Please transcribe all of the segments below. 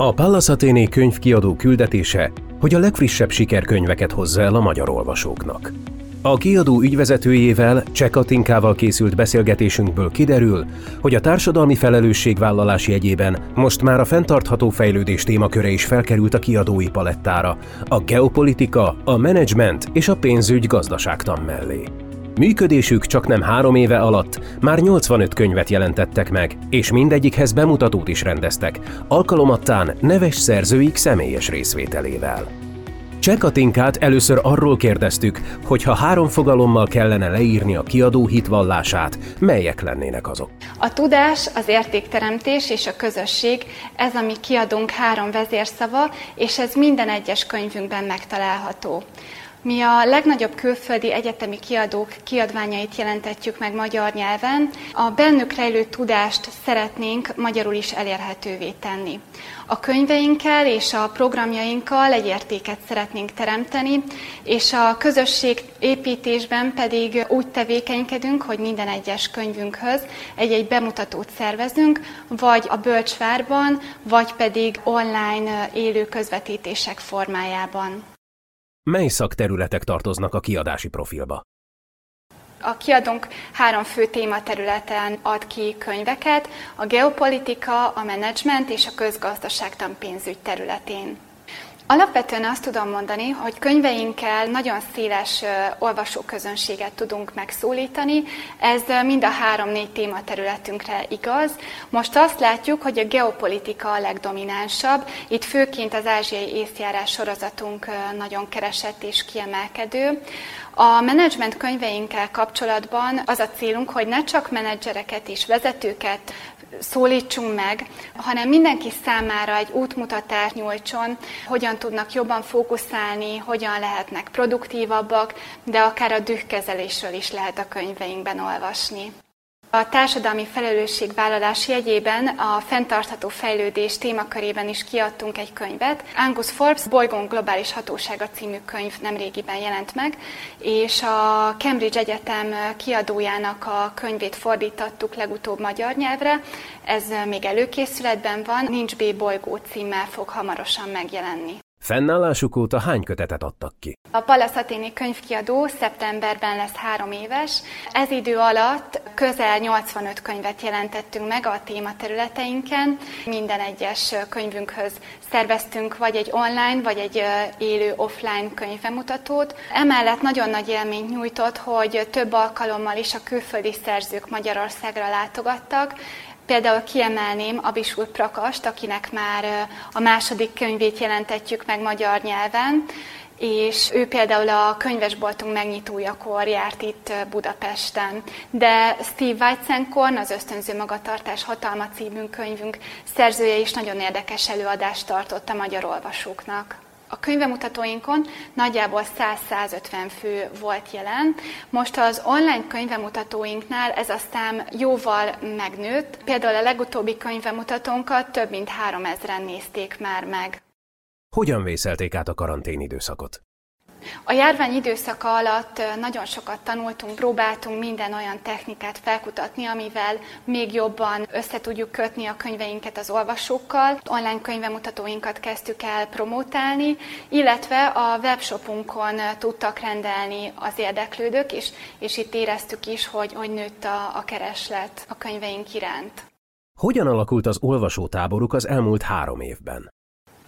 A Pallas könyvkiadó küldetése, hogy a legfrissebb sikerkönyveket hozza el a magyar olvasóknak. A kiadó ügyvezetőjével, Csekatinkával készült beszélgetésünkből kiderül, hogy a társadalmi felelősségvállalás jegyében most már a fenntartható fejlődés témaköre is felkerült a kiadói palettára, a geopolitika, a menedzsment és a pénzügy gazdaságtan mellé. Működésük csak nem három éve alatt már 85 könyvet jelentettek meg, és mindegyikhez bemutatót is rendeztek, alkalomattán neves szerzőik személyes részvételével. Csekatinkát először arról kérdeztük, hogy ha három fogalommal kellene leírni a kiadó hitvallását, melyek lennének azok? A tudás, az értékteremtés és a közösség, ez a mi kiadunk három vezérszava, és ez minden egyes könyvünkben megtalálható. Mi a legnagyobb külföldi egyetemi kiadók kiadványait jelentetjük meg magyar nyelven. A bennük rejlő tudást szeretnénk magyarul is elérhetővé tenni. A könyveinkkel és a programjainkkal egy értéket szeretnénk teremteni, és a közösség építésben pedig úgy tevékenykedünk, hogy minden egyes könyvünkhöz egy-egy bemutatót szervezünk, vagy a Bölcsvárban, vagy pedig online élő közvetítések formájában. Mely szakterületek tartoznak a kiadási profilba? A kiadónk három fő tématerületen ad ki könyveket, a geopolitika, a menedzsment és a közgazdaságtan pénzügy területén. Alapvetően azt tudom mondani, hogy könyveinkkel nagyon széles olvasóközönséget tudunk megszólítani. Ez mind a három-négy tématerületünkre igaz. Most azt látjuk, hogy a geopolitika a legdominánsabb. Itt főként az ázsiai észjárás sorozatunk nagyon keresett és kiemelkedő. A menedzsment könyveinkkel kapcsolatban az a célunk, hogy ne csak menedzsereket és vezetőket szólítsunk meg, hanem mindenki számára egy útmutatást nyújtson, hogyan tudnak jobban fókuszálni, hogyan lehetnek produktívabbak, de akár a dühkezelésről is lehet a könyveinkben olvasni. A társadalmi felelősségvállalás jegyében a fenntartható fejlődés témakörében is kiadtunk egy könyvet. Angus Forbes Bolygón globális hatósága című könyv nemrégiben jelent meg, és a Cambridge Egyetem kiadójának a könyvét fordítottuk legutóbb magyar nyelvre. Ez még előkészületben van, Nincs B bolygó címmel fog hamarosan megjelenni. Fennállásuk óta hány kötetet adtak ki? A Pallas Athéni könyvkiadó szeptemberben lesz három éves. Ez idő alatt közel 85 könyvet jelentettünk meg a tématerületeinken. Minden egyes könyvünkhöz szerveztünk vagy egy online, vagy egy élő offline könyvemutatót. Emellett nagyon nagy élményt nyújtott, hogy több alkalommal is a külföldi szerzők Magyarországra látogattak, Például kiemelném Abisul Prakast, akinek már a második könyvét jelentetjük meg magyar nyelven, és ő például a könyvesboltunk megnyitójakor járt itt Budapesten. De Steve Weizenkorn, az Ösztönző Magatartás Hatalma című könyvünk szerzője is nagyon érdekes előadást tartott a magyar olvasóknak. A könyvemutatóinkon nagyjából 100-150 fő volt jelen. Most az online könyvemutatóinknál ez a szám jóval megnőtt. Például a legutóbbi könyvemutatónkat több mint 3000-en nézték már meg. Hogyan vészelték át a karantén időszakot? A járvány időszaka alatt nagyon sokat tanultunk, próbáltunk minden olyan technikát felkutatni, amivel még jobban össze tudjuk kötni a könyveinket az olvasókkal. Online könyvemutatóinkat kezdtük el promotálni, illetve a webshopunkon tudtak rendelni az érdeklődők, és, és itt éreztük is, hogy, hogy nőtt a, a kereslet a könyveink iránt. Hogyan alakult az olvasótáboruk az elmúlt három évben?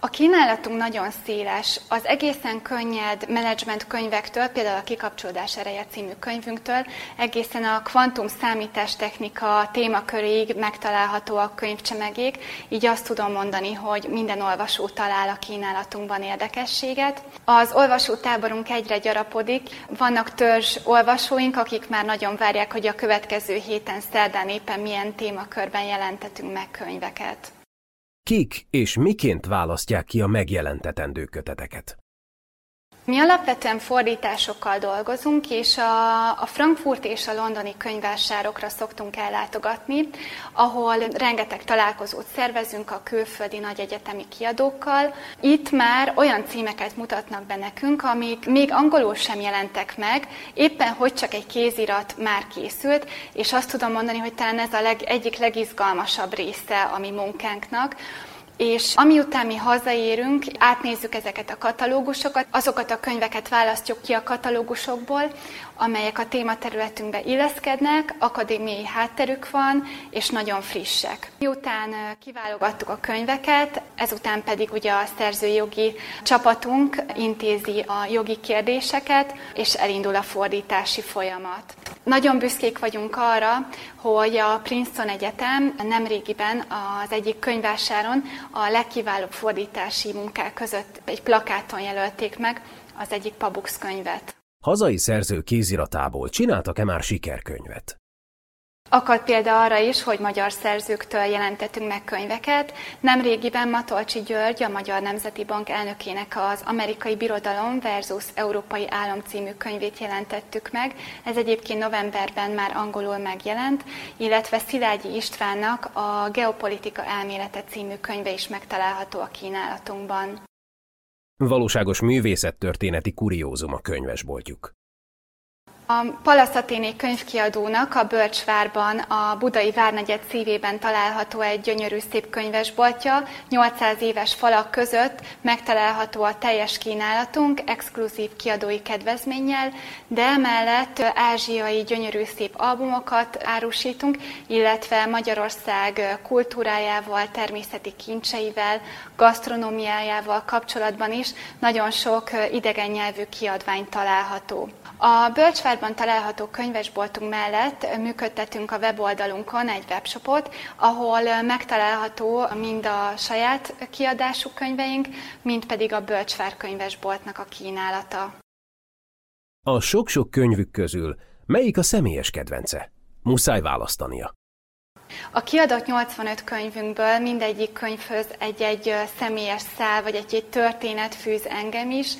A kínálatunk nagyon széles. Az egészen könnyed menedzsment könyvektől, például a Kikapcsolódás ereje című könyvünktől, egészen a kvantum számítástechnika témaköréig megtalálható a könyvcsemegék, így azt tudom mondani, hogy minden olvasó talál a kínálatunkban érdekességet. Az olvasótáborunk egyre gyarapodik, vannak törzs olvasóink, akik már nagyon várják, hogy a következő héten szerdán éppen milyen témakörben jelentetünk meg könyveket. Kik és miként választják ki a megjelentetendő köteteket? Mi alapvetően fordításokkal dolgozunk, és a, a Frankfurt és a londoni könyvásárokra szoktunk ellátogatni, ahol rengeteg találkozót szervezünk a külföldi nagy egyetemi kiadókkal. Itt már olyan címeket mutatnak be nekünk, amik még angolul sem jelentek meg, éppen hogy csak egy kézirat már készült, és azt tudom mondani, hogy talán ez a leg, egyik legizgalmasabb része a mi munkánknak, és amiután mi hazaérünk, átnézzük ezeket a katalógusokat, azokat a könyveket választjuk ki a katalógusokból, amelyek a tématerületünkbe illeszkednek, akadémiai hátterük van, és nagyon frissek. Miután kiválogattuk a könyveket, ezután pedig ugye a szerzőjogi csapatunk intézi a jogi kérdéseket, és elindul a fordítási folyamat. Nagyon büszkék vagyunk arra, hogy a Princeton Egyetem nemrégiben az egyik könyvásáron a legkiválóbb fordítási munkák között egy plakáton jelölték meg az egyik Pabux könyvet. Hazai szerző kéziratából csináltak-e már sikerkönyvet? Akad példa arra is, hogy magyar szerzőktől jelentettünk meg könyveket. Nemrégiben Matolcsi György, a Magyar Nemzeti Bank elnökének az Amerikai Birodalom versus Európai Állam című könyvét jelentettük meg. Ez egyébként novemberben már angolul megjelent, illetve Szilágyi Istvánnak a Geopolitika elmélete című könyve is megtalálható a kínálatunkban. Valóságos művészettörténeti kuriózum a könyvesboltjuk. A Palasztaténi könyvkiadónak a Bölcsvárban, a Budai Várnegyed szívében található egy gyönyörű szép könyvesboltja. 800 éves falak között megtalálható a teljes kínálatunk, exkluzív kiadói kedvezménnyel, de emellett ázsiai gyönyörű szép albumokat árusítunk, illetve Magyarország kultúrájával, természeti kincseivel, gasztronómiájával kapcsolatban is nagyon sok idegen nyelvű kiadvány található. A Bölcsvárban található könyvesboltunk mellett működtetünk a weboldalunkon egy webshopot, ahol megtalálható mind a saját kiadású könyveink, mind pedig a Bölcsvár könyvesboltnak a kínálata. A sok-sok könyvük közül melyik a személyes kedvence? Muszáj választania. A kiadott 85 könyvünkből mindegyik könyvhöz egy-egy személyes szál, vagy egy-egy történet fűz engem is,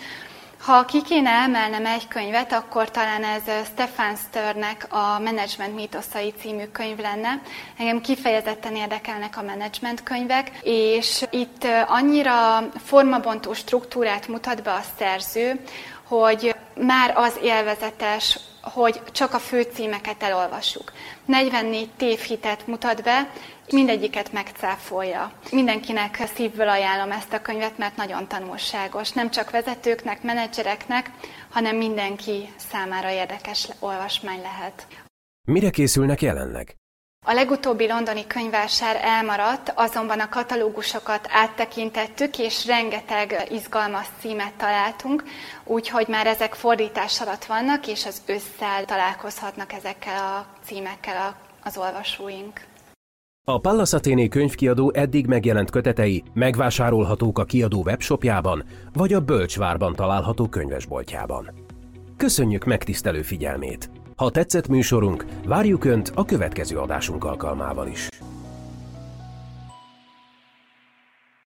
ha ki kéne emelnem egy könyvet, akkor talán ez Stefan Störnek a Management mítoszai című könyv lenne. Engem kifejezetten érdekelnek a management könyvek, és itt annyira formabontó struktúrát mutat be a szerző, hogy már az élvezetes, hogy csak a főcímeket elolvassuk. 44 tévhitet mutat be, mindegyiket megcáfolja. Mindenkinek szívből ajánlom ezt a könyvet, mert nagyon tanulságos. Nem csak vezetőknek, menedzsereknek, hanem mindenki számára érdekes olvasmány lehet. Mire készülnek jelenleg? A legutóbbi londoni könyvásár elmaradt, azonban a katalógusokat áttekintettük, és rengeteg izgalmas címet találtunk, úgyhogy már ezek fordítás alatt vannak, és az ősszel találkozhatnak ezekkel a címekkel az olvasóink. A Pallas Athéné könyvkiadó eddig megjelent kötetei megvásárolhatók a kiadó webshopjában, vagy a Bölcsvárban található könyvesboltjában. Köszönjük megtisztelő figyelmét! Ha tetszett műsorunk, várjuk Önt a következő adásunk alkalmával is.